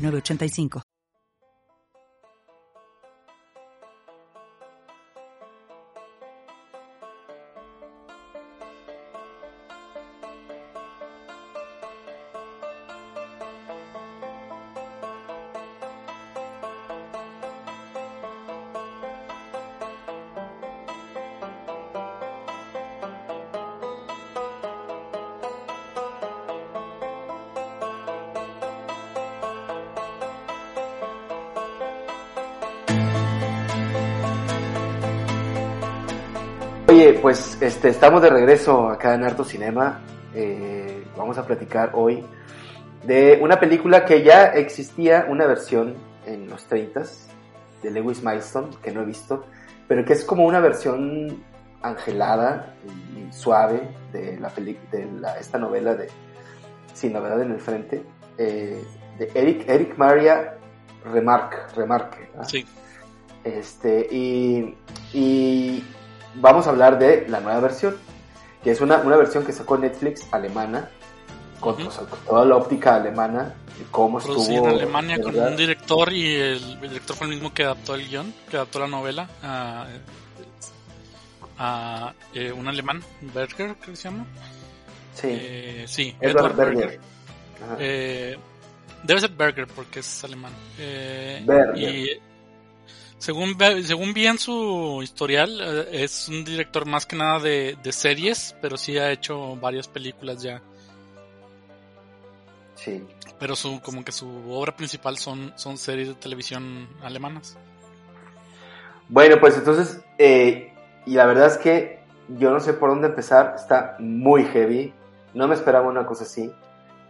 985. Pues este, estamos de regreso acá en Harto Cinema. Eh, vamos a platicar hoy de una película que ya existía, una versión en los 30 de Lewis Milestone, que no he visto, pero que es como una versión angelada y suave de la de la, esta novela de Sin Novedad en el Frente, eh, de Eric, Eric Maria Remarque. Remarque sí. Este, y, y vamos a hablar de la nueva versión, que es una, una versión que sacó Netflix alemana, con, toda la óptica alemana, cómo estuvo. en Alemania con un director y el, director fue el mismo que adaptó el guion, que adaptó la novela a, a eh, un alemán, Berger, creo que se llama. Sí, eh, sí Edward, Berger. Eh, debe ser Berger porque es alemán. Berger. Y según, según vi en su historial, eh, es un director más que nada de, series, pero sí ha hecho varias películas ya. Sí. Pero su, como que su obra principal son, son series de televisión alemanas. Bueno, pues entonces, eh, y la verdad es que yo no sé por dónde empezar, está muy heavy, no me esperaba una cosa así.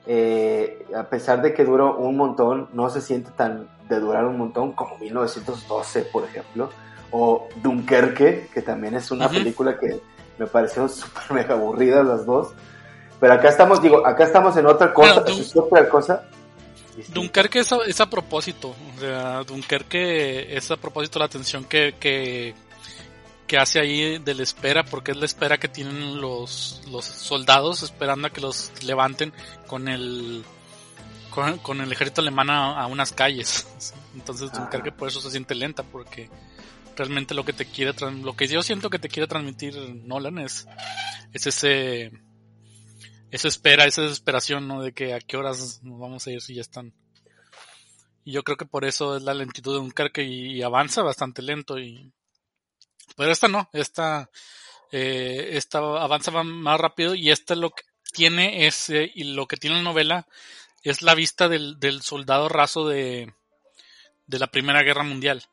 Eh, a pesar de que duró un montón, no se siente tan de durar un montón como 1912, por ejemplo, o Dunkerque, que también es una película que me pareció súper mega aburrida las dos. Pero acá estamos, digo, acá estamos en otra cosa, es otra cosa. Dunkerque es a, es a, propósito, o sea, Dunkerque es a propósito la atención que, que, que hace ahí de la espera, porque es la espera que tienen los, los soldados esperando a que los levanten con el con, el ejército alemán a, unas calles. Entonces creo que por eso se siente lenta, porque realmente lo que te quiere lo que yo siento que te quiere transmitir Nolan es, es ese esa espera, esa desesperación, ¿no? De que a qué horas nos vamos a ir si ya están. Y yo creo que por eso es la lentitud de un y, y avanza bastante lento y pero esta no, esta eh, esta avanza más rápido y esta lo que tiene es eh, y lo que tiene la novela es la vista del, del soldado raso de, de la Primera Guerra Mundial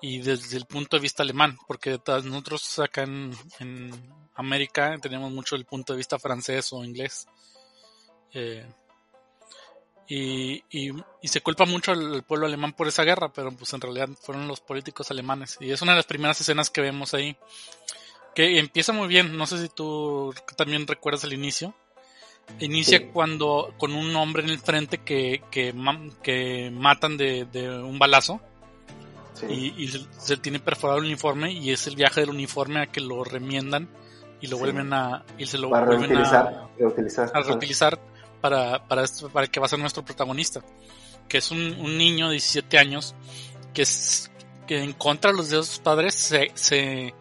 y desde el punto de vista alemán, porque nosotros acá en, en América tenemos mucho el punto de vista francés o inglés. Eh, y, y, y, se culpa mucho al pueblo alemán por esa guerra, pero pues en realidad fueron los políticos alemanes. Y es una de las primeras escenas que vemos ahí. Que empieza muy bien, no sé si tú también recuerdas el inicio. Inicia cuando con un hombre en el frente que, que, que matan de, de, un balazo y, y, se tiene perforado el uniforme y es el viaje del uniforme a que lo remiendan y lo vuelven a y se lo vuelven a, reutilizar, a reutilizar para, para, para que va a ser nuestro protagonista que es un, un niño de 17 años que es que en contra de los de sus padres se, se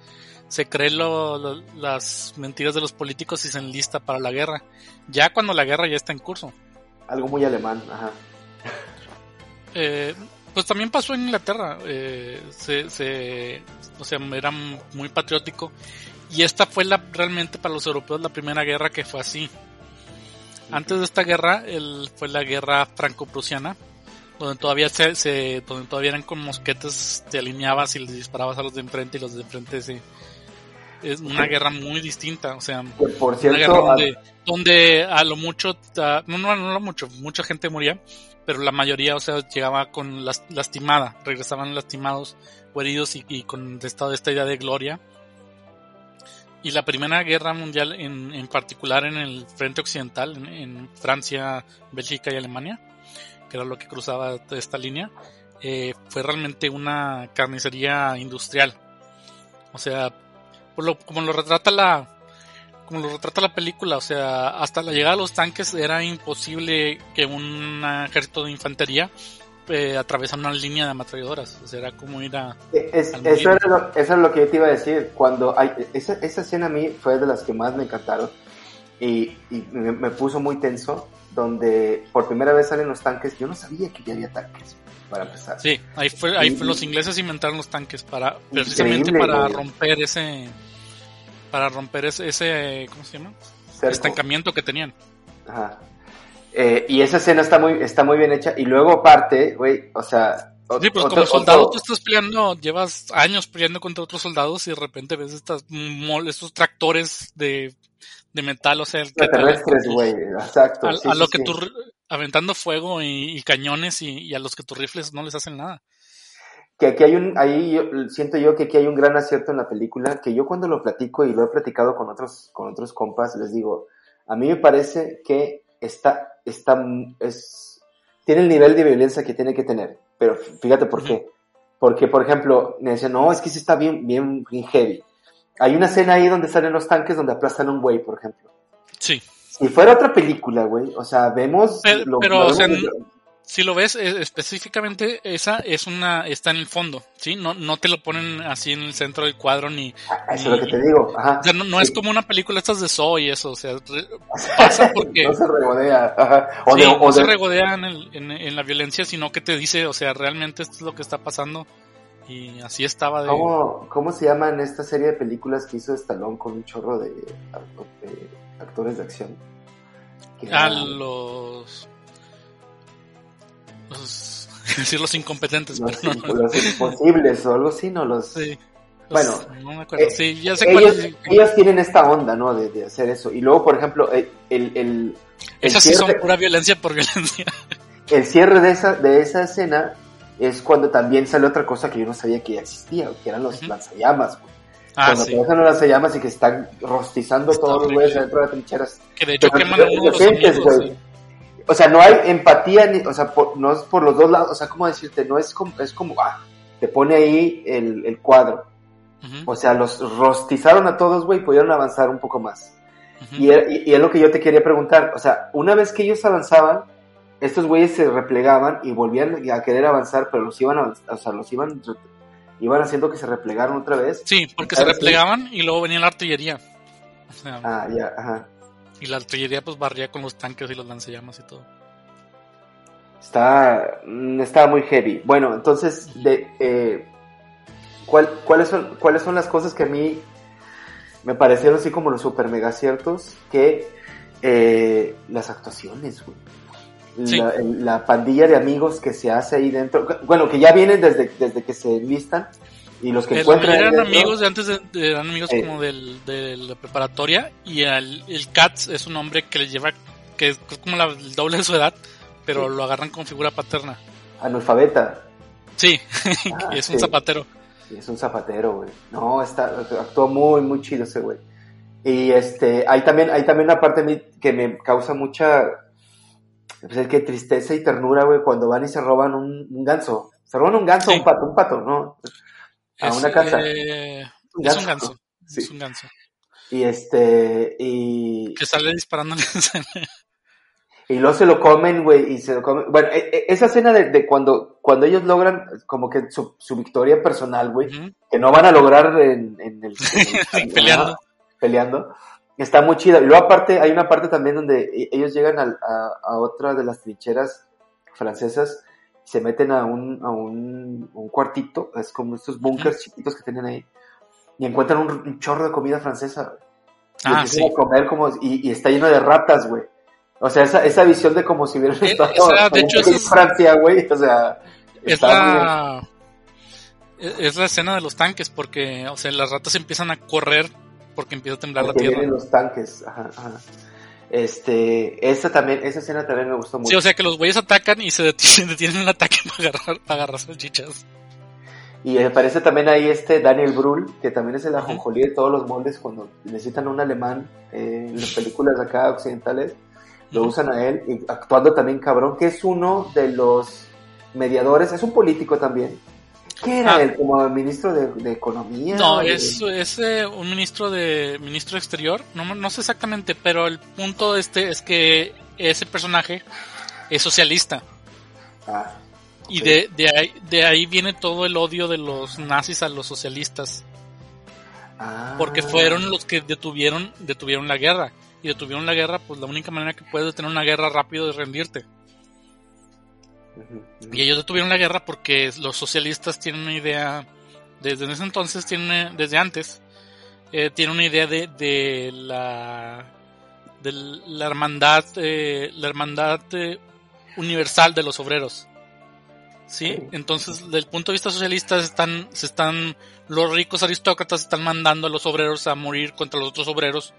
se cree lo, las mentiras de los políticos y se enlista para la guerra, ya cuando la guerra ya está en curso. Algo muy alemán, ajá. Eh, pues también pasó en Inglaterra, eh, se, se, o sea, era muy patriótico y esta fue la, realmente para los europeos la primera guerra que fue así. Antes de esta guerra el, fue la guerra franco-prusiana, donde todavía se, se, donde todavía eran con mosquetes, te alineabas y les disparabas a los de enfrente y los de enfrente se, es una guerra muy distinta, o sea, por cierto, una guerra donde, a lo mucho, no, no, no lo mucho, mucha gente moría, pero la mayoría, o sea, llegaba con las, lastimada, regresaban lastimados o heridos y, con esta, esta idea de gloria. Y la Primera Guerra Mundial, en, en particular en el frente occidental, en, Francia, Bélgica y Alemania, que era lo que cruzaba esta línea, eh, fue realmente una carnicería industrial. O sea, por lo, como lo retrata la, como lo retrata la película, o sea, hasta la llegada de los tanques era imposible que un ejército de infantería eh, atravesara una línea de ametralladoras, o sea, era como ir a... Eh, eso, era lo, eso, es lo que yo te iba a decir, cuando hay, esa, esa escena a mí fue de las que más me encantaron y, y me, puso muy tenso, donde por primera vez salen los tanques, yo no sabía que ya había tanques para empezar. Sí, ahí fue, ahí fue los ingleses inventaron los tanques para precisamente para romper ese para romper ese, ese ¿cómo se llama? Estancamiento que tenían. Ajá. Eh, y esa escena está muy, está muy bien hecha. Y luego aparte, güey, o sea... Sí, pues como soldado tú estás peleando, llevas años peleando contra otros soldados y de repente ves estas, estos tractores de, de metal, o sea... El terrestres, güey, exacto. A, lo que tú, aventando fuego y, cañones y, y, a los que tus rifles no les hacen nada que aquí hay un, ahí siento yo que aquí hay un gran acierto en la película, que yo cuando lo platico y lo he platicado con otros, con otros compas, les digo, a mí me parece que está, está, es, tiene el nivel de violencia que tiene que tener, pero fíjate por qué. Porque, por ejemplo, me decían, no, es que sí está bien, bien, heavy. Hay una escena ahí donde salen los tanques donde aplastan a un güey, por ejemplo. Sí. Si fuera otra película, güey, o sea, vemos... Pero, o sea, si lo ves eh, específicamente esa es una está en el fondo sí no no te lo ponen así en el centro del cuadro ni, ah, eso es lo que te digo Ajá. O sea, no, es como una película estas de Saw y eso o sea pasa porque no se regodea O no se regodea en, en, la violencia sino que te dice o sea realmente esto es lo que está pasando y así estaba de ¿Cómo, cómo se llaman esta serie de películas que hizo Stallone con un chorro de, actores de acción a los los, decir los incompetentes, los, pero no, los imposibles o algo así, ¿no? Los, sí, bueno, no me acuerdo. Eh, sí, ya sé ellos, ellos, tienen esta onda, ¿no? De, de, hacer eso. Y luego, por ejemplo, eh, el... el, Esas sí son pura violencia por violencia. El cierre de esa, de esa escena es cuando también sale otra cosa que yo no sabía que ya existía, que eran los lanzallamas, Ah, cuando sí. te las llamas y que están rostizando todos los güeyes dentro de las trincheras. Que de hecho queman los güey o sea, no hay empatía, ni, o sea, no es por los dos lados, o sea, ¿cómo decirte? No es como, es como, ah, te pone ahí el, el cuadro. O sea, los rostizaron a todos, güey, pudieron avanzar un poco más. y, y, es lo que yo te quería preguntar, o sea, una vez que ellos avanzaban, estos güeyes se replegaban y volvían a querer avanzar, pero los iban, a, o sea, los iban, iban haciendo que se replegaran otra vez. Sí, porque se replegaban y luego venía la artillería. ah, ya, ajá. Y la artillería pues barría con los tanques y los lanzallamas y todo. Está, mm, está muy heavy. Bueno, entonces, de, eh, ¿cuáles, son, ¿cuáles son las cosas que a mí me parecieron así como los super mega ciertos? Que eh, las actuaciones, güey. La, pandilla de amigos que se hace ahí dentro, bueno, que ya vienen desde, desde que se enlistan, y los que el, encuentran eran amigos de antes de, eran amigos como del, de la preparatoria y el, el Katz es un hombre que le lleva que es como la, el doble de su edad pero lo agarran con figura paterna. Analfabeta. Sí ah, es un zapatero. Es un zapatero güey. No está actuó muy muy chido ese güey. Y este hay también hay también una parte que me causa mucha pues es que tristeza y ternura güey cuando van y se roban un, un ganso. Se roban un ganso un pato un pato no a una casa. Eh, es un ganso. Es un ganso. Y este, y... Que sale disparando Y luego se lo comen, güey, y se lo comen. Bueno, e, e, esa escena de, cuando, cuando ellos logran como que su, victoria personal, güey, que no van a lograr en, el... peleando. peleando. Está muy chida. Y luego aparte, hay una parte también donde e, ellos llegan a, a otra de las trincheras francesas se meten a un, a un, un cuartito, es como estos bunkers chiquitos que tienen ahí, y encuentran un, chorro de comida francesa. Y ah, sí. a comer como, y, y, está lleno de ratas, güey. O sea, esa, esa visión de como si hubieran eh, estado de hecho, es Francia, güey. O sea, es la, es la escena de los tanques, porque, o sea, las ratas empiezan a correr porque empieza a temblar porque la tierra. Los tanques, ajá, ajá. Este, esa también, esa escena también me gustó mucho. Sí, o sea que los güeyes atacan y se detienen, detienen el ataque para agarrar, para agarrar salchichas. Y aparece también ahí este Daniel Brühl, que también es el ajonjolí de todos los moldes cuando necesitan un alemán eh, en las películas acá occidentales, lo usan a él, y actuando también cabrón, que es uno de los mediadores, es un político también. ¿Qué era Ah. él? ¿Como ministro de, de Economía? No, De- es, es eh, un ministro de ministro exterior, no, no sé exactamente, pero el punto este es que ese personaje es socialista Ah, y de, de, ahí, de ahí viene todo el odio de los nazis a los socialistas, ah. porque fueron los que detuvieron detuvieron la guerra y detuvieron la guerra, pues la única manera que puedes detener una guerra rápido es rendirte. Y ellos detuvieron la guerra porque los socialistas tienen una idea, desde ese entonces, tienen, desde antes, eh, tienen una idea de, de la de la hermandad, eh, la hermandad eh, universal de los obreros. ¿Sí? Sí. Entonces, desde el punto de vista socialista, están, se están, los ricos aristócratas están mandando a los obreros a morir contra los otros obreros,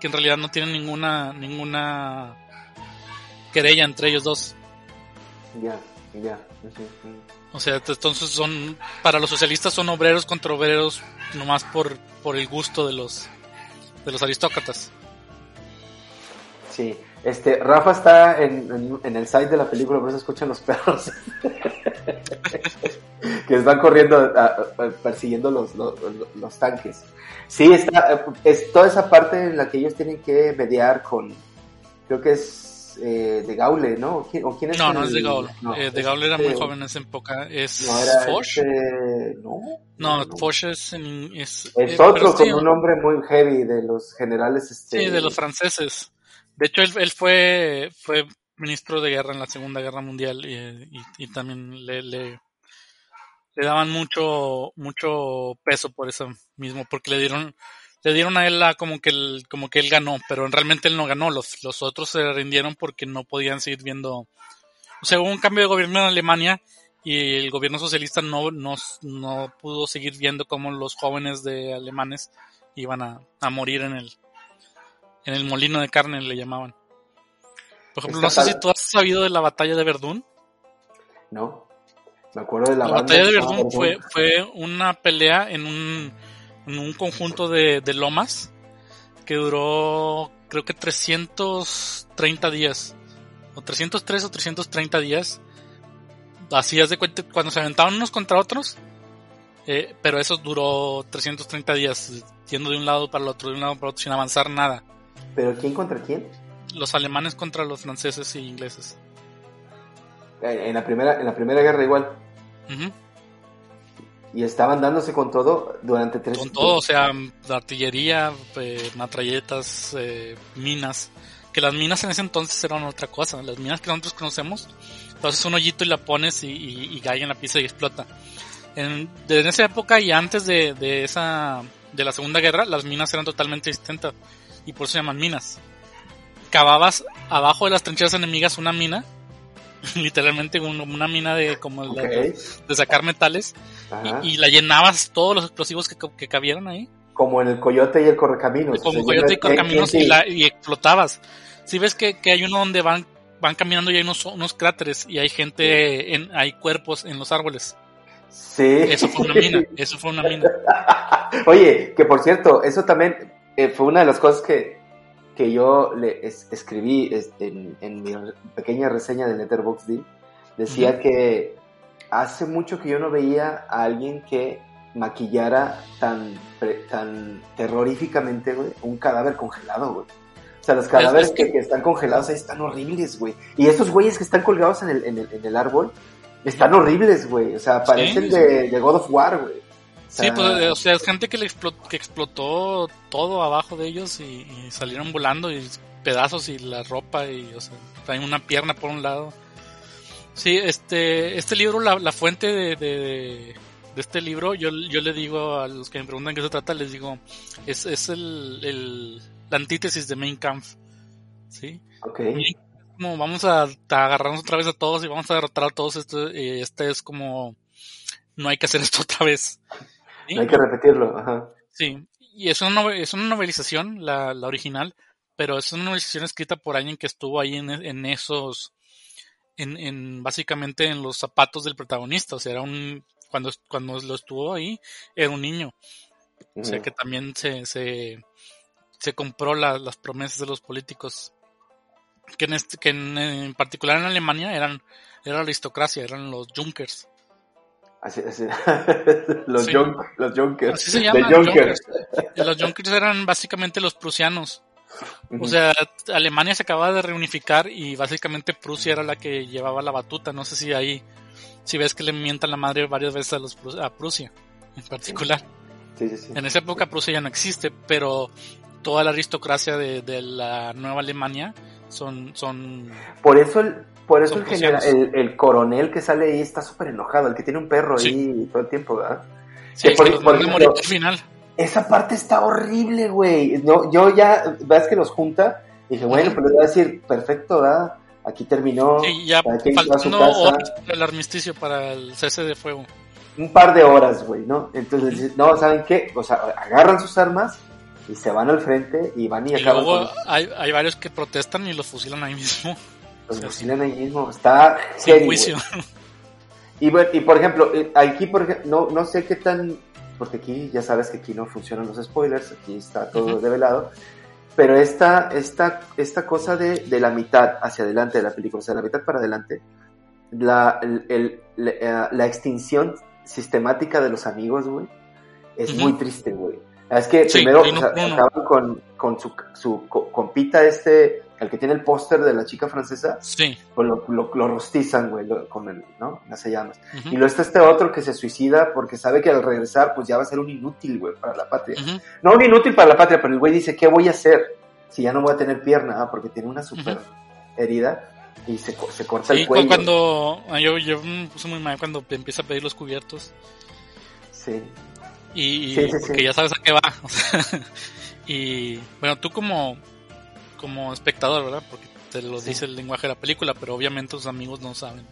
que en realidad no tienen ninguna, ninguna querella entre ellos dos. Ya, ya. O sea, entonces son, para los socialistas son obreros contra obreros nomás por, por el gusto de los, de los aristócratas. Sí. Este, Rafa está en, en, en el site de la película, por eso escuchan los perros. que van corriendo, a- a- persiguiendo los, los, los tanques. Sí, está, eh, es toda esa parte en la que ellos tienen que mediar con, creo que es eh, de Gaule, ¿no? ¿O quién, o quién es No, el- no es de Gaulle. no, Eh, de es Gaulle era muy este- joven en esa época. ¿Es No, era Foch? este- no, No, no. Foch es, en- es, Es eh, otro sí, con un nombre muy heavy de los generales. Este, Sí, de los franceses. De hecho, él, él fue, fue ministro de guerra en la Segunda Guerra Mundial y, y- y también le, le, le daban mucho, mucho peso por eso mismo, porque le dieron, le dieron a él la, como que él, como que él ganó, pero realmente él no ganó, los, los otros se rindieron porque no podían seguir viendo, o sea, hubo un cambio de gobierno en Alemania y el gobierno socialista no, no, no pudo seguir viendo cómo los jóvenes de alemanes iban a, a morir en el, en el molino de carne le llamaban. Por ejemplo, no sé si tú has sabido de la batalla de Verdún. No, me acuerdo de la, La batalla de Verdún fue, Verdún. fue una pelea en un, un conjunto de, de lomas que duró creo que 330 días. O 303 o 330 días. Así es de cuenta cuando se aventaban unos contra otros. eh, pero eso duró 330 días, yendo de un lado para el otro, de un lado para el otro, sin avanzar nada. ¿Pero quién contra quién? Los alemanes contra los franceses y ingleses. Eh, En la primera, en la primera guerra igual. Y estaban dándose con todo durante tres Con todo, o sea, artillería, eh, matralletas, eh, minas. Que las minas en ese entonces eran otra cosa. Las minas que nosotros conocemos, haces un hoyito y la pones y, y, y cae en la pista y explota. En, en esa época y antes de, de esa de la Segunda Guerra, las minas eran totalmente distintas y por eso se llaman minas. Cavabas abajo de las trincheras enemigas una mina, literalmente un- una mina de como la- Ok. de sacar metales y, y la llenabas todos los explosivos que, que cabieran ahí. Como en el Coyote y el Correcaminos. como coyote y correcaminos y, la- y explotabas. Si ves que, que hay uno donde van van caminando y hay unos, unos cráteres y hay gente, en, hay cuerpos en los árboles. Sí. Eso fue una mina, eso fue una mina. Oye, que por cierto, eso también eh, fue una de las cosas que, que yo le es- escribí en, en mi pequeña reseña de Letterboxd. Decía que hace mucho que yo no veía a alguien que maquillara tan, pre- tan terroríficamente, güey, un cadáver congelado, güey. O sea, los cadáveres es que- están congelados ahí están horribles, güey. Y estos güeyes que están colgados en el, en el, en el árbol están horribles, güey. O sea, parecen Sí, de, de God of War, güey. Sí, pues, o sea, es gente que, le explotó, que explotó todo abajo de ellos y, y salieron volando y pedazos y la ropa y, o sea, traen una pierna por un lado. Sí, este, este libro, la, la fuente de, de, de este libro, yo, yo le digo a los que me preguntan qué se trata, les digo, es, es el, el, la antítesis de Mein Kampf. ¿Sí? Ok. Como vamos a, a agarrarnos otra vez a todos y vamos a derrotar a todos, esto, y este es como, no hay que hacer esto otra vez. Hay que repetirlo, ajá. Sí, y es una, es una novelización, la, la original, pero es una novelización escrita por alguien que estuvo ahí en, en esos, en, en, básicamente en los zapatos del protagonista, o sea, era un, cuando, cuando lo estuvo ahí, era un niño. O sea que también se, se, se compró la, las promesas de los políticos. Que en, este, que en, en particular en Alemania eran, era la aristocracia, eran los Junkers. Así, así. los, Sí. junk- los Junkers. Así se llaman, Junkers. Los Junkers eran básicamente los prusianos. O sea, Alemania se acababa de reunificar y básicamente Prusia era la que llevaba la batuta. No sé si ahí, si ves que le mientan la madre varias veces a, los, a Prusia en particular. Sí, sí, sí. En esa época Prusia ya no existe, pero toda la aristocracia de, de la nueva Alemania son, son, Por eso el, por eso el, genera- prusianos. el, el coronel que sale ahí está súper enojado, el que tiene un perro Sí. ahí todo el tiempo, ¿verdad? sí, Que por- que por ejemplo, al final. Esa parte está horrible, güey. No, yo ya, ves que los junta, dije, bueno, pues les voy a decir, perfecto, ¿verdad? Aquí terminó, Sí, ya faltando horas el armisticio para el cese de fuego. un par de horas, güey, ¿no? Entonces, no, ¿saben qué? O sea, agarran sus armas y se van al frente y van y, Y acaban luego con hay, hay varios que protestan y los fusilan ahí mismo, los fusilan ahí mismo. Está sin heavy, juicio. Y, bueno, y por ejemplo, eh, aquí por ej- no, no sé qué tan, porque aquí ya sabes que aquí no funcionan los spoilers, aquí está todo Ujú. develado, pero esta, esta, esta cosa de, de la mitad hacia adelante de la película, o sea, la mitad para adelante, la, el, el- la, eh, la extinción sistemática de los amigos, güey, es Ujú. muy triste, güey. Es que Sí, primero o sea, acaban con, con su, su co- compita este, el que tiene el póster de la chica francesa, Sí. pues lo, lo, lo rostizan, güey, lo- con el, ¿no? Las llamas. ujú, Y luego está este otro que se suicida porque sabe que al regresar, pues ya va a ser un inútil, güey, para la patria. No un inútil para la patria, pero el güey dice, ¿qué voy a hacer si ya no voy a tener pierna? Ah, porque tiene una super herida y se, se corta Sí, el cu- cuello. cuando ah, yo, yo me puse muy mal cuando empieza a pedir los cubiertos Sí. y, Sí, porque ya sabes a qué va. y bueno, tú como como espectador, ¿verdad? Porque te lo Sí. dice el lenguaje de la película, pero obviamente tus amigos no saben.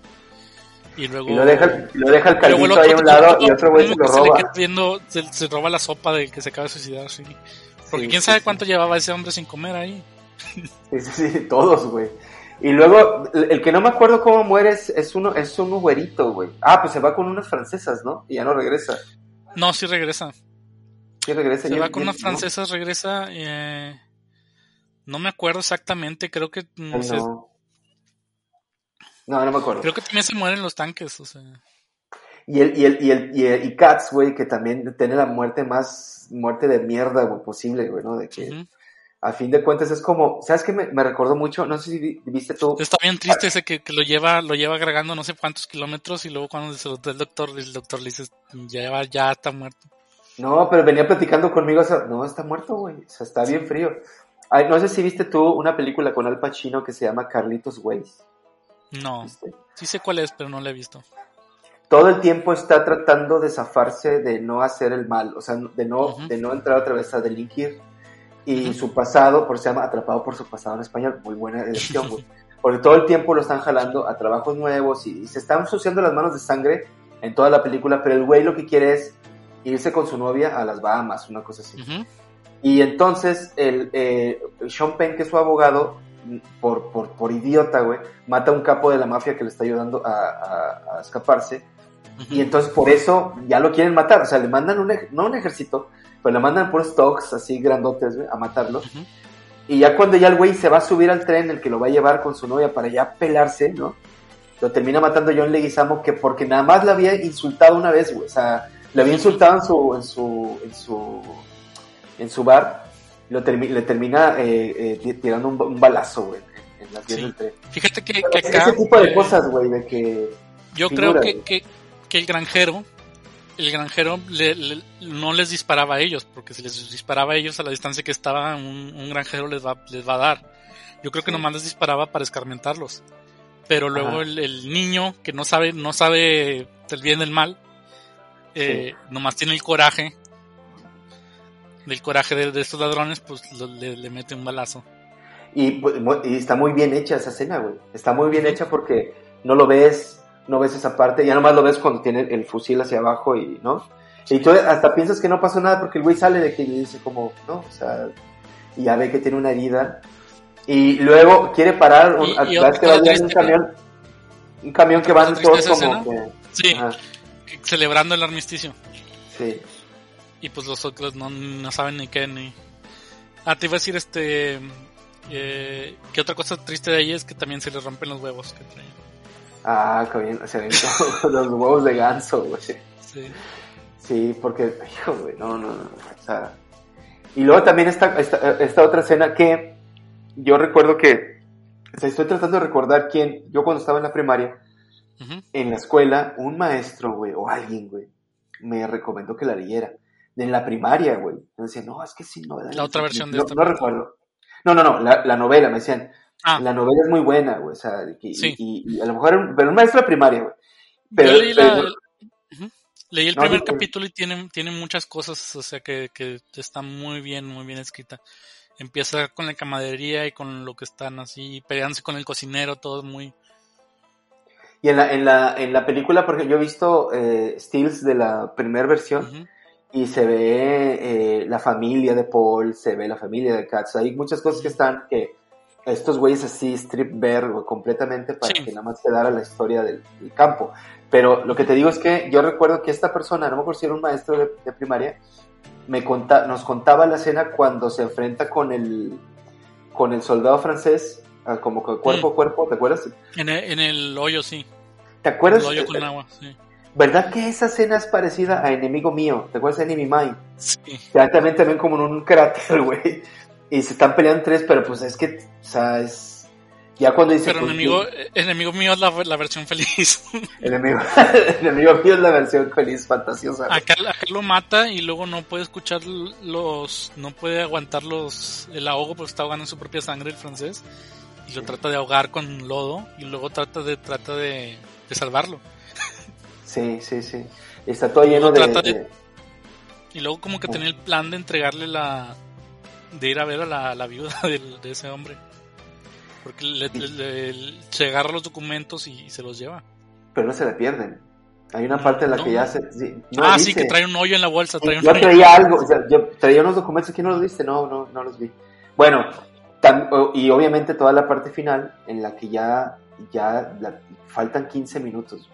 Y luego Y lo deja, lo deja el caldito ahí a un lado y otro güey se lo que le roba. queda viendo, se, se roba la sopa del que se acaba de suicidar, sí. Porque Sí, quién sí, sabe sí. cuánto llevaba ese hombre sin comer ahí. Sí, sí, sí, todos, güey. Y luego, el que no me acuerdo cómo muere es, es uno, es un güerito, güey. Ah, pues se va con unas francesas, ¿no? Y ya no regresa. No, sí regresa. Sí regresa. Se y va con unas francesas, regresa. eh, no me acuerdo exactamente, creo que No, no sé, no. Me acuerdo. creo que también se mueren los tanques, o sea. Y el, y el, y el, y, el- y Cats, güey, que también tiene la muerte más, muerte de mierda, güey, posible, güey, ¿no? De que, a fin de cuentas, es como, ¿sabes qué me, me recordó mucho? No sé si vi- viste tú. Está bien triste ese que, que lo lleva, lo lleva agregando no sé cuántos kilómetros y luego cuando se lo da el doctor, el doctor le dice, ya, ya está muerto. No, pero venía platicando conmigo, o sea, no, está muerto, güey, o sea, está bien frío. Ay, no sé si viste tú una película con Al Pacino que se llama Carlitos Ways. No, ¿viste? sí sé cuál es, pero no la he visto. Todo el tiempo está tratando de zafarse de no hacer el mal, o sea, de no, de no entrar otra vez a delinquir. Y su pasado, por se llama Atrapado por su pasado en español, muy buena elección. Porque todo el tiempo lo están jalando a trabajos nuevos y, y se están ensuciando las manos de sangre en toda la película, pero el güey lo que quiere es irse con su novia a las Bahamas, una cosa así. Ujú. Y entonces el eh, Sean Penn, que es su abogado, por, por, por idiota, güey, mata a un capo de la mafia que le está ayudando a, a- a escaparse. Y entonces por eso ya lo quieren matar. O sea, le mandan un, no un ejército, pero le mandan por stocks así grandotes, güey, a matarlo. Y ya cuando ya el güey se va a subir al tren, el que lo va a llevar con su novia para ya pelarse, ¿no? Lo termina matando John Leguizamo que porque nada más le había insultado una vez, güey. O sea, le había insultado en su, en su, en su, en su bar. Lo termi- le termina eh, eh, ti- tirando un, un balazo, güey, en las vías Sí. del tren. Fíjate que, que ese acá, tipo de cosas, güey, de que... yo figura, creo que, que, que el granjero, el granjero le- le- no les disparaba a ellos, porque si les disparaba a ellos a la distancia que estaba, un, un granjero les va, les va a dar. Yo creo que Sí. nomás les disparaba para escarmentarlos. Pero luego el, el niño que no sabe, no sabe del bien del mal, eh, nomás tiene el coraje, del coraje de, de estos ladrones, pues lo- le, le mete un balazo. Y, pues, y está muy bien hecha esa escena, güey. Está muy bien hecha porque no lo ves, no ves esa parte, ya nomás lo ves cuando tiene el fusil hacia abajo y, ¿no? Y tú hasta piensas que no pasó nada porque el güey sale de que le dice como, no, o sea, y ya ve que tiene una herida. Y luego quiere parar, un, Y- y que va un camión, un camión que van todos como que, Sí, celebrando el armisticio. sí. Y pues los otros no, no saben ni qué ni. Ah, te iba a decir este. Eh, que otra cosa triste de ahí es que también se les rompen los huevos que traen. Ah, qué bien, se ven todos los huevos de ganso, güey. Sí. Sí, porque, hijo, güey, no, no, no, o sea... Y luego también esta, esta, esta otra escena que yo recuerdo que, o sea, estoy tratando de recordar quién, yo cuando estaba en la primaria, Ujú. en la escuela, un maestro, güey, o alguien, güey, me recomendó que la leyera. En la primaria, güey. Me decían, no, es que sí, no. La otra versión de no, esta No recuerdo. No, no, no, la, la novela, me decían, Ah, la novela es muy buena, güey, o sea, y, Sí. y, y a lo mejor, era un- pero un maestro de primaria, güey. Pero, yo leí, la- pero- Ujú. leí el No, primer capítulo y tiene, tiene muchas cosas, o sea, que, que está muy bien, muy bien escrita. Empieza con la camaradería y con lo que están así, peleándose con el cocinero, todo muy... Y en la, en la, en la película, porque yo he visto eh, stills de la primera versión Ujú. Y se ve eh, la familia de Paul, se ve la familia de Katz. Hay muchas cosas que están que estos güeyes así strip ver completamente para Sí. que nada más quedara la historia del, del campo. Pero lo que te digo es que yo recuerdo que esta persona, no me acuerdo si era un maestro de, de primaria, me conta, nos contaba la escena cuando se enfrenta con el, con el soldado francés, ah, como cuerpo a cuerpo, ¿te acuerdas? En el, en el hoyo, sí. ¿Te El acuerdas? hoyo con agua, sí. ¿Verdad que esa escena es parecida a Enemigo Mío? ¿Te acuerdas de Enemy Mine? Sí. Ya también, también como en un cráter, güey. Y se están peleando tres, pero pues es que, o sea, es... Ya cuando dice... Pero pues, enemigo, enemigo mío es la, la versión feliz. Enemigo, enemigo Mío es la versión feliz, fantasiosa. acá, acá lo mata y luego no puede escuchar los, no puede aguantar los, el ahogo porque está ahogando en su propia sangre el francés y lo trata de ahogar con lodo y luego trata de, trata de, de salvarlo. Sí, sí, sí. Está todo lleno No, de... de- Y luego como que tenía el plan de entregarle la, de ir a ver a la, la viuda de ese hombre. Porque le, le- le- se agarra los documentos y, se los lleva. Pero no se la pierden. Hay una parte en la No. que ya se... no, ah, dice. sí, que trae un hoyo en la bolsa. Trae un Yo traía algo, o sea, yo traía unos documentos que no los viste, no, no, no los vi. Bueno, tam- y obviamente toda la parte final en la que ya, ya la- faltan 15 minutos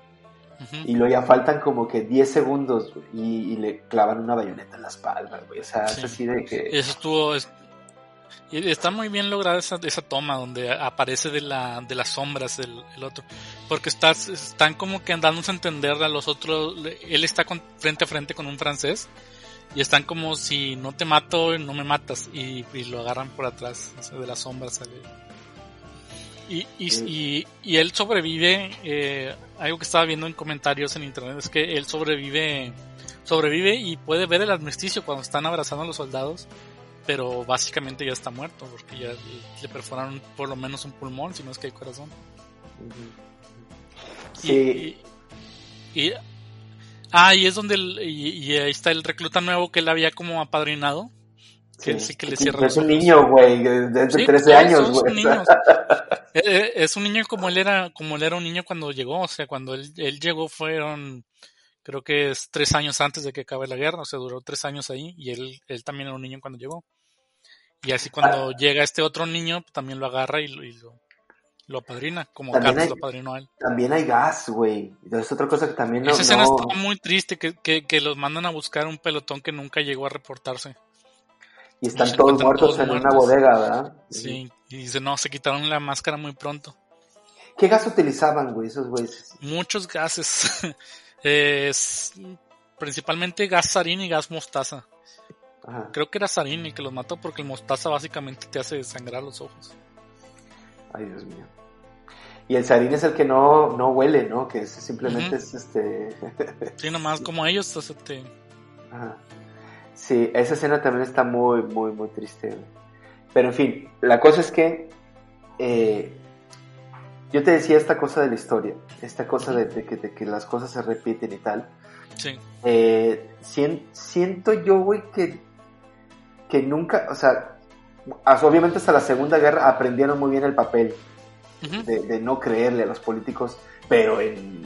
Y luego ya faltan como que 10 segundos y, y le clavan una bayoneta en la espalda, güey. O sea, es Sí. así de que... Eso estuvo. es- está muy bien lograda esa, esa toma donde aparece de, la, de las sombras el, el otro. Porque estás, están como que dándose a entender a los otros. Él está con, frente a frente con un francés. Y están como si no te mato, no me matas. Y, y lo agarran por atrás. o sea, de las sombras sale. Y, y, y, y él sobrevive. eh, algo que estaba viendo en comentarios en internet es que él sobrevive. Sobrevive y puede ver el armisticio cuando están abrazando a los soldados pero básicamente ya está muerto porque ya le perforaron por lo menos un pulmón, si no es que hay corazón. Y- Sí, Y, ah, y es donde el- y, y ahí está el recluta nuevo que él había como apadrinado. Que sí. sí que le Sí, cierra Es un niño, güey, de, de Sí, 13 todos- años, güey. Eh, eh, es un niño como él era, como él era un niño cuando llegó, o sea, cuando él, él llegó fueron, creo que es tres años antes de que acabe la guerra, o sea, duró tres años ahí y él, él también era un niño cuando llegó. Y así cuando Ah. llega este otro niño, pues, también lo agarra y lo, y lo, lo apadrina, como También Carlos hay- lo apadrinó a él. También hay gas, güey. Es otra cosa que también no... Esa escena no- está muy triste, que, que, que los mandan a buscar un pelotón que nunca llegó a reportarse. Y están todos muertos todos en una bodega, ¿verdad? Sí, y dice, no, se quitaron la máscara muy pronto. ¿Qué gas utilizaban, güey, esos güeyes? Muchos gases. es principalmente gas sarín y gas mostaza. Ajá. Creo que era sarín el que los mató porque el mostaza básicamente te hace sangrar los ojos. Ay, Dios mío. Y el sarín es el que no, no huele, ¿no? Que es- simplemente es este... Sí, nomás como ellos, o sea, te- Ajá. Sí, esa escena también está muy, muy, muy triste. güey. Pero en fin, la cosa es que eh, yo te decía esta cosa de la historia, esta cosa de, de que, de que las cosas se repiten y tal. sí. Eh, sien- siento yo, güey, que, que nunca, o sea, obviamente hasta la Segunda Guerra aprendieron muy bien el papel de, de no creerle a los políticos, pero en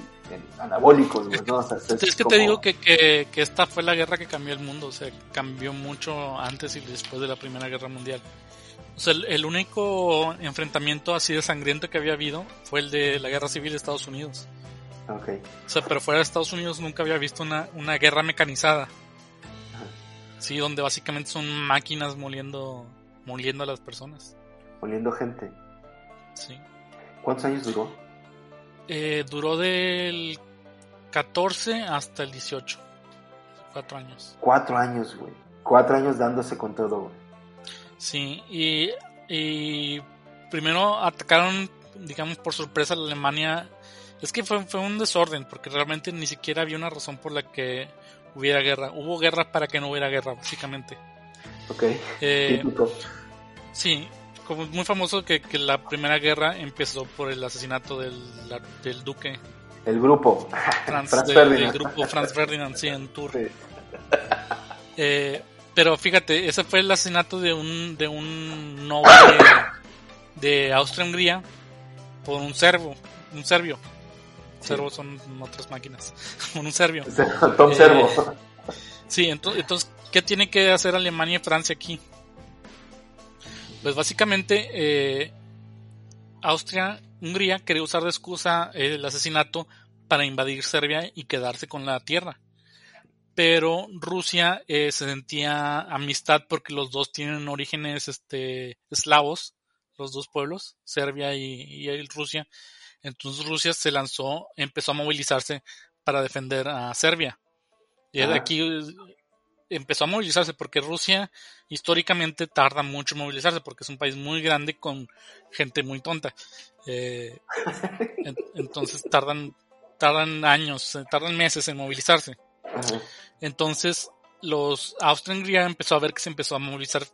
anabólicos, ¿no? O sea, Es, que como- te digo que, que, que esta fue la guerra que cambió el mundo, o sea, cambió mucho antes y después de la Primera Guerra Mundial. O sea, el, el único enfrentamiento así de sangriento que había habido fue el de la guerra civil de Estados Unidos. Ok. O sea, pero fuera de Estados Unidos nunca había visto una, una guerra mecanizada. Sí, donde básicamente son máquinas moliendo, moliendo a las personas. Oliendo gente. Sí. ¿Cuántos años duró? Eh, duró del 14 hasta el 18. Cuatro años. Cuatro años, güey. Cuatro años dándose con todo, güey. Sí, y, y primero atacaron, digamos, por sorpresa a la Alemania. Es que fue, fue un desorden, porque realmente ni siquiera había una razón por la que hubiera guerra. Hubo guerra para que no hubiera guerra, básicamente. Ok. Eh, sí, como muy famoso que, que la primera guerra empezó por el asesinato del, la- del duque El grupo. Franz, Franz de- Ferdinand. del grupo Franz Ferdinand, sí, en Tours. Sí. Eh, pero fíjate, ese fue el asesinato de un, de un noble de, de Austria-Hungría por un serbo, un serbio. Sí. Servos son otras máquinas. Por un serbio. Tom Eh, Servo. Sí, entonces, entonces, ¿qué tiene que hacer Alemania y Francia aquí? Pues básicamente, eh, Austria-Hungría quería usar de excusa eh, el asesinato para invadir Serbia y quedarse con la tierra. Pero Rusia eh, se sentía amistad porque los dos tienen orígenes este, eslavos, los dos pueblos, Serbia y, y Rusia. Entonces Rusia se lanzó, empezó a movilizarse para defender a Serbia. Y de aquí empezó a movilizarse porque Rusia históricamente tarda mucho en movilizarse porque es un país muy grande con gente muy tonta. Eh, en- entonces tardan, tardan años, eh, tardan meses en movilizarse. Ajá. Entonces, los Austria-Hungría empezó a ver que se empezó a movilizar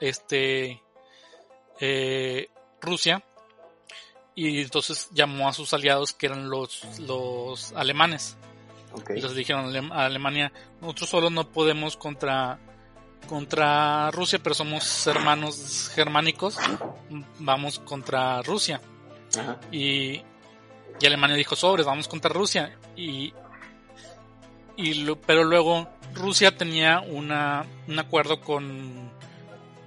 este eh, Rusia y entonces llamó a sus aliados que eran los, los alemanes Ok. y les dijeron a Alem- a Alemania nosotros solos no podemos contra contra Rusia pero somos hermanos germánicos vamos contra Rusia Ajá. y, y Alemania dijo sobres, vamos contra Rusia. Y, y lo- pero luego Rusia tenía una, un acuerdo con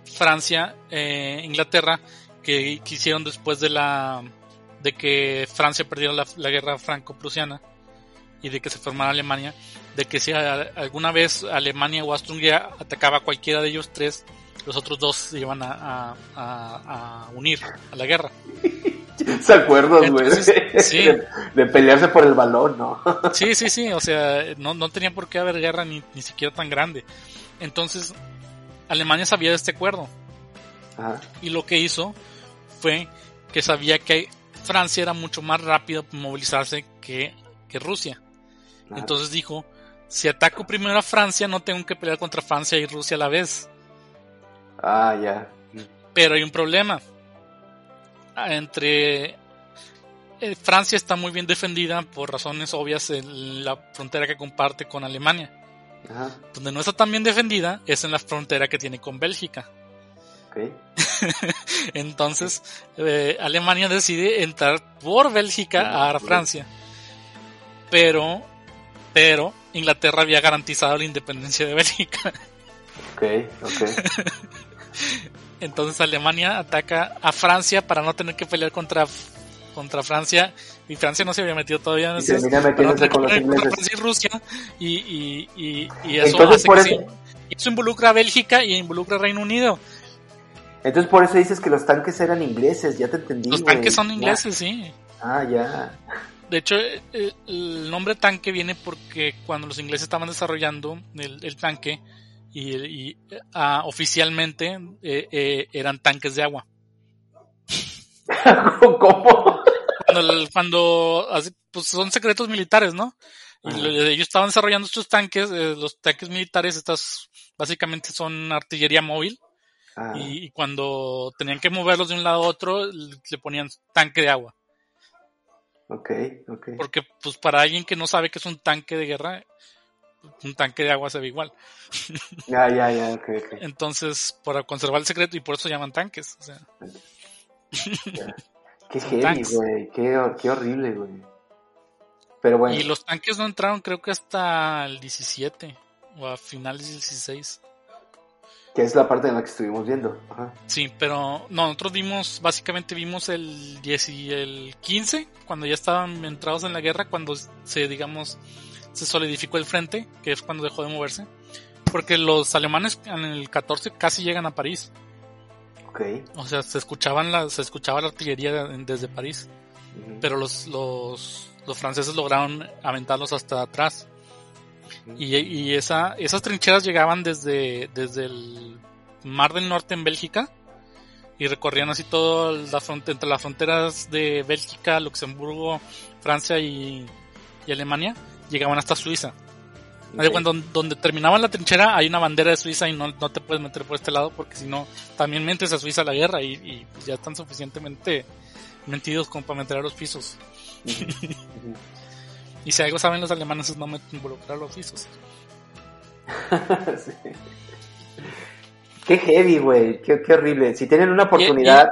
Francia, eh, Inglaterra, que, que hicieron después de la de que Francia perdiera la, la guerra franco-prusiana y de que se formara Alemania, de que si alguna vez Alemania o Austria atacaba a cualquiera de ellos tres, los otros dos se iban a, a- a- a unir a la guerra. ¿Se acuerdan, güey? Sí. De, de pelearse por el balón, ¿no? Sí, sí, sí, o sea, no, no tenía por qué haber guerra ni, ni siquiera tan grande. Entonces, Alemania sabía de este acuerdo Ajá. y lo que hizo fue que sabía que Francia era mucho más rápido movilizarse que, que Rusia. Entonces dijo, si ataco primero a Francia, no tengo que pelear contra Francia y Rusia a la vez. Ah, ya. Pero hay un problema. Ah, Entre eh, Francia está muy bien defendida por razones obvias en la frontera que comparte con Alemania. Ajá. Donde no está tan bien defendida es en la frontera que tiene con Bélgica. Ok. Entonces eh, Alemania decide entrar por Bélgica a Francia. Pero, pero Inglaterra había garantizado la independencia de Bélgica. Ok, ok. Entonces Alemania ataca a Francia para no tener que pelear contra, contra Francia. Y Francia no se había metido todavía en ese-. Francia y Rusia. Y, y, y, y eso Entonces, por eso- involucra a Bélgica y involucra a Reino Unido. Entonces por eso dices que los tanques eran ingleses, ya te entendí. Los tanques son Ya. ingleses, sí. Ah, ya. De hecho, eh, eh, el nombre tanque viene porque cuando los ingleses estaban desarrollando el, el tanque y, y, ah, oficialmente eh, eh, eran tanques de agua. ¿Cómo? Cuando, cuando pues son secretos militares, ¿no? Y ellos estaban desarrollando estos tanques, eh, los tanques militares, estas básicamente son artillería móvil Ah, y, y cuando tenían que moverlos de un lado a otro le ponían tanque de agua. Ok, ok. Porque pues para alguien que no sabe que es un tanque de guerra, un tanque de agua se ve igual. Ya, ya, ya, ok, ok. Entonces, para conservar el secreto y por eso llaman tanques. O sea, ya. Qué heavy, güey. Qué, qué horrible, güey. Pero bueno. Y los tanques no entraron creo que hasta el 17 o a finales del 16. Que es la parte en la que estuvimos viendo. Ajá. Sí, pero no, nosotros vimos, básicamente vimos el 10 y el 15, cuando ya estaban entrados en la guerra, cuando se, digamos, se solidificó el frente, que es cuando dejó de moverse. Porque los alemanes en el 14 casi llegan a París. Ok. O sea, se escuchaban la, se escuchaba la artillería desde París. Pero los, los, los franceses lograron aventarlos hasta atrás. Y, y esa, esas trincheras llegaban desde, desde el Mar del Norte en Bélgica y recorrían así todo la fronte- entre las fronteras de Bélgica, Luxemburgo, Francia y, y Alemania, llegaban hasta Suiza. Haz de Ok. cuenta, donde, terminaba la trinchera hay una bandera de Suiza y no, no te puedes meter por este lado porque si no también metes a Suiza a la guerra y, y ya están suficientemente mentidos como para meter a los pisos. Ujú. Ujú. Y si algo saben los alemanes es no involucrar a los pisos. Sí. Qué heavy, güey. Qué, qué horrible. Si tienen una oportunidad.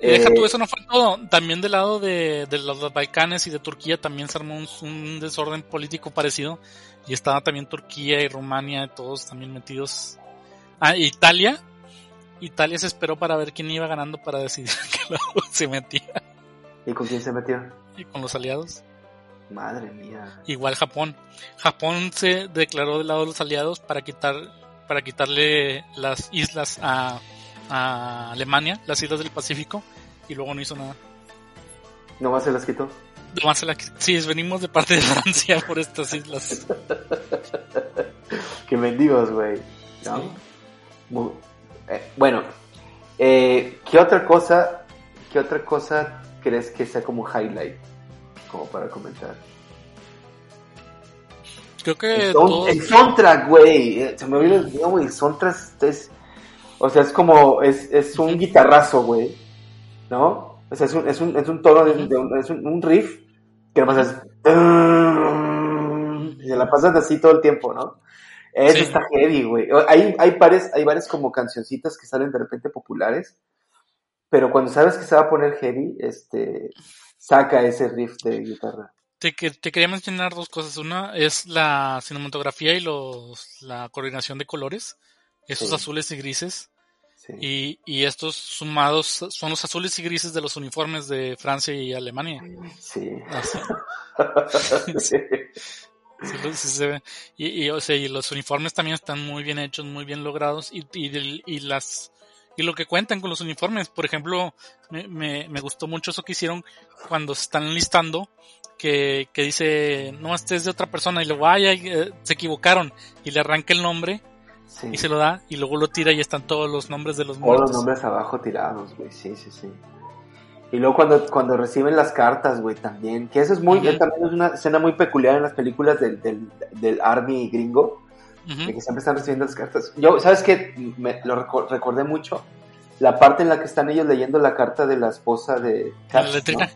Y deja eh, tú, eso no fue todo. También del lado de, de los Balcanes y de Turquía también se armó un, un desorden político parecido. Y estaba también Turquía y Rumania, todos también metidos. Ah, Italia. Italia se esperó para ver quién iba ganando para decidir a qué lado se metía. ¿Y con quién se metió? Y con los aliados. Madre mía. Igual Japón. Japón se declaró del lado de los aliados para quitar para quitarle las islas a, a Alemania, las islas del Pacífico, y luego no hizo nada. ¿Nomás se las quitó? Nomás se la- sí, venimos de parte de Francia por estas islas. Qué mendigos, güey. ¿No? Sí. Mu- eh, bueno, eh, ¿qué otra cosa, qué otra cosa crees que sea como highlight? Como para comentar. Creo que El, son- todos- el soundtrack, güey. eh, Se me olvidó el güey. El soundtrack es, o sea, es como, es, es un guitarrazo, güey. ¿No? O sea, es un, es un, es un tono, de, de un, es un, un riff que nomás es... Y se la pasas así todo el tiempo, ¿no? Eso Sí. está heavy, güey. Hay, hay pares, hay varias como cancioncitas que salen de repente populares, pero cuando sabes que se va a poner heavy, este, saca ese riff de guitarra. te, que- te quería mencionar dos cosas. Una es la cinematografía y los, la coordinación de colores, esos Sí. azules y grises. Sí. Y, y estos sumados son los azules y grises de los uniformes de Francia y Alemania. Sí. Así. Sí, se ve. Y, y, o sea, y los uniformes también están muy bien hechos, muy bien logrados y, y las y lo que cuentan con los uniformes, por ejemplo, me, me, me gustó mucho eso que hicieron cuando se están listando, que, que dice, no, este es de otra persona, y luego, ay, ay, eh, se equivocaron, y le arranca el nombre, Sí. y se lo da, y luego lo tira y están todos los nombres de los Todos los muertos. nombres abajo tirados, güey, sí, sí, sí. Y luego cuando, cuando reciben las cartas, güey, también, que eso es muy, también es una escena muy peculiar en las películas del, del, del Army gringo, Ujú. de que siempre están recibiendo las cartas. Yo, ¿sabes qué? Me lo reco- recordé mucho, la parte en la que están ellos leyendo la carta de la esposa de La Caps, letrina.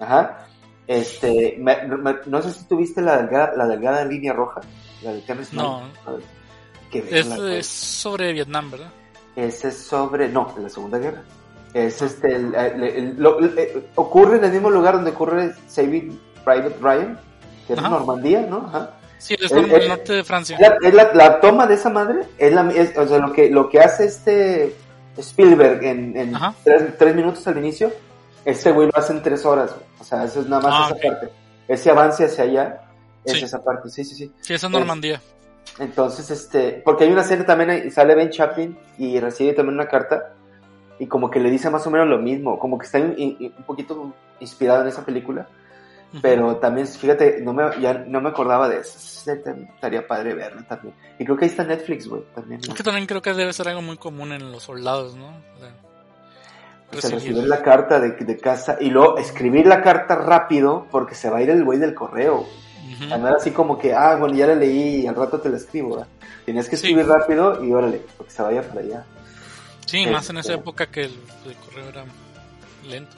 ¿no? Ajá. Este, me- me- no sé si tuviste la delgada, la delgada línea roja, la de Terrence No. Que Es, es sobre Vietnam, ¿verdad? Ese es sobre, no, la Segunda Guerra. Es este, el- el- el- lo- eh, ocurre en el mismo lugar donde ocurre Saving Private Ryan, que es. Normandía, ¿no? Ajá. Sí, es el norte de Francia. La, la, la toma de esa madre es la, es- o sea, lo que, lo que hace este Spielberg en, en tres, tres minutos al inicio, este güey lo hace en tres horas, güey. o sea, eso es nada más Ah, esa ok. parte. Ese avance hacia allá es Sí. esa parte, sí, sí, sí. Sí, esa es Normandía. Entonces, este, porque hay una escena también, sale Ben Chaplin y recibe también una carta y como que le dice más o menos lo mismo, como que está in- in- un poquito inspirado en esa película. Pero también, fíjate, no me, ya no me acordaba de eso, estaría padre verla también. Y creo que ahí está Netflix, güey, también. ¿no? Es que también creo que debe ser algo muy común en los soldados, ¿no? O sea, recibir- la carta de, de casa y luego escribir la carta rápido porque se va a ir el güey del correo. Sea, no era así como que, ah, bueno, ya la leí y al rato te la escribo. ¿verdad? Tenías que Sí. escribir rápido y órale, porque se vaya para allá. Sí, más en esa Este- época que el, el correo era lento.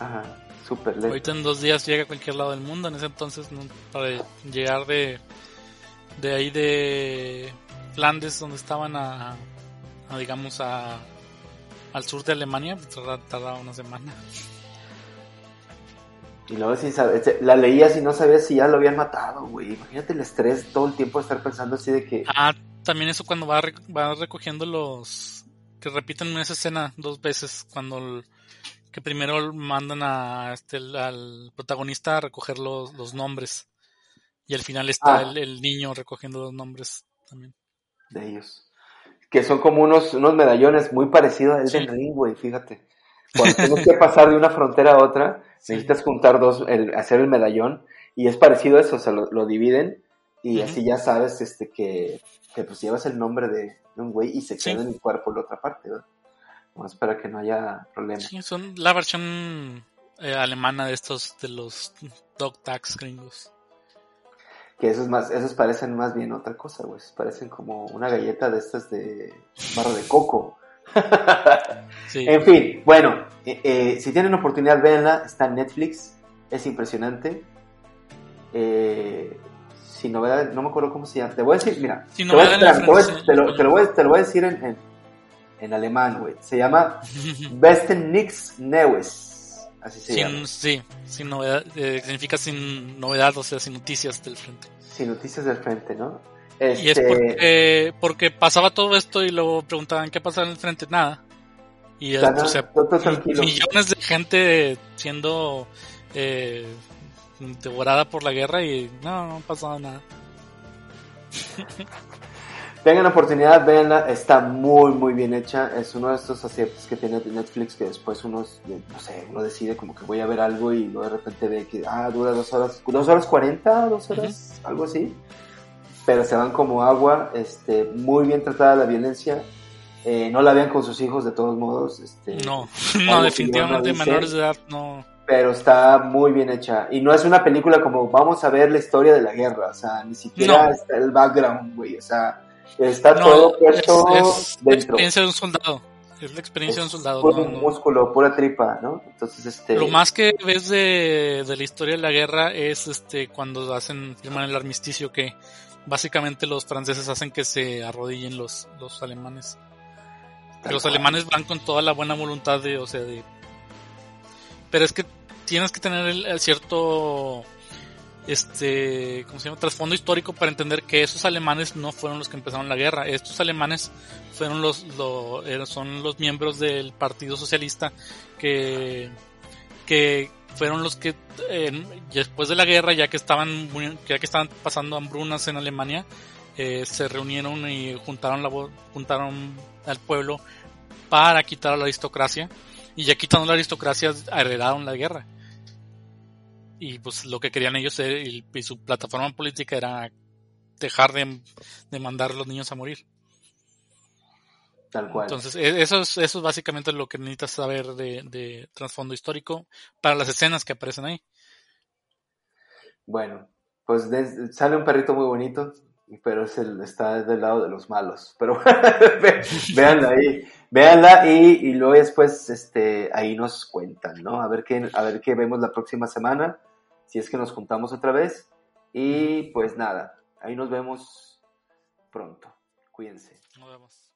Ajá, súper lento. Ahorita en dos días llega a cualquier lado del mundo. En ese entonces, no, para llegar de, de ahí de Flandes, donde estaban a, a, digamos, a, al sur de Alemania, pues, tardaba, una semana. Y luego sí sabes, la leías y no sabías si ya lo habían matado, güey. Imagínate el estrés todo el tiempo de estar pensando así de que... Ah, también eso cuando va, va recogiendo los que repiten esa escena dos veces cuando que primero mandan a este al protagonista a recoger los, los nombres. Y al final está ah. el, niño recogiendo los nombres también. De ellos. Que son como unos unos medallones muy parecidos a el Ring güey fíjate. Cuando tienes que pasar de una frontera a otra necesitas juntar dos el, hacer el medallón y es parecido a eso o sea lo, dividen y así ya sabes este que, que pues llevas el nombre de, un güey y se queda en el cuerpo la otra parte, ¿verdad? Vamos para que no haya problemas. Sí, son la versión eh, alemana de estos, de los dog tags gringos. Que esos más, esos parecen más bien otra cosa, güey. Parecen como una galleta de estas de barra de coco. En fin, bueno, eh, eh, si tienen oportunidad, véanla, está en Netflix, es impresionante. Eh, sin novedad, no me acuerdo cómo se llama. Te voy a decir, mira, te, lo, voy a decir en, en, alemán, güey. Se llama Besten Nix Neues. Así se llama. Sí, sin novedad, eh, significa sin novedad, o sea, sin noticias del frente. Sin noticias del frente, ¿no? Y es este porque, pasaba todo esto y luego preguntaban qué pasaba en el frente, nada. Y o sea, millones de gente siendo eh, devorada por la guerra y no, no ha pasado nada. Tengan oportunidad, véanla, está muy muy bien hecha, es uno de estos aciertos que tiene Netflix que después uno, no sé, uno decide como que voy a ver algo y luego de repente ve que, ah, dura dos horas, dos horas cuarenta, dos horas, algo así, pero se van como agua, este, muy bien tratada la violencia, eh, no la vean con sus hijos de todos modos, este, no, no, definitivamente menores de edad no. Pero está muy bien hecha. Y no es una película como vamos a ver la historia de la guerra, o sea, ni siquiera está el background, güey, o sea, está todo puesto es, dentro. la experiencia de un soldado. Es la experiencia de un soldado. Puro músculo, pura tripa, ¿no? Entonces, este... Lo más que ves de, de la historia de la guerra es este cuando hacen, firman el armisticio que básicamente los franceses hacen que se arrodillen los, los alemanes. los alemanes van con toda la buena voluntad de, o sea, de pero es que tienes que tener el, cierto este, ¿cómo se llama? trasfondo histórico para entender que esos alemanes no fueron los que empezaron la guerra. Estos alemanes fueron los, eh, son los miembros del Partido Socialista que, que fueron los que después de la guerra, ya que estaban, ya que estaban pasando hambrunas en Alemania, eh, se reunieron y juntaron la, juntaron al pueblo para quitar a la aristocracia y ya quitando la aristocracia, heredaron la guerra. Y pues lo que querían ellos y su plataforma política era dejar de, mandar a los niños a morir. Tal cual. Entonces, e, eso es, eso es básicamente lo que necesitas saber de, de trasfondo histórico para las escenas que aparecen ahí. Bueno, pues sale un perrito muy bonito, pero es el, está del lado de los malos. Pero véanla ahí, véanla y, y, luego después este, ahí nos cuentan, ¿no? A ver, qué, a ver qué vemos la próxima semana, si es que nos juntamos otra vez. Y pues nada, ahí nos vemos pronto. Cuídense. Nos vemos.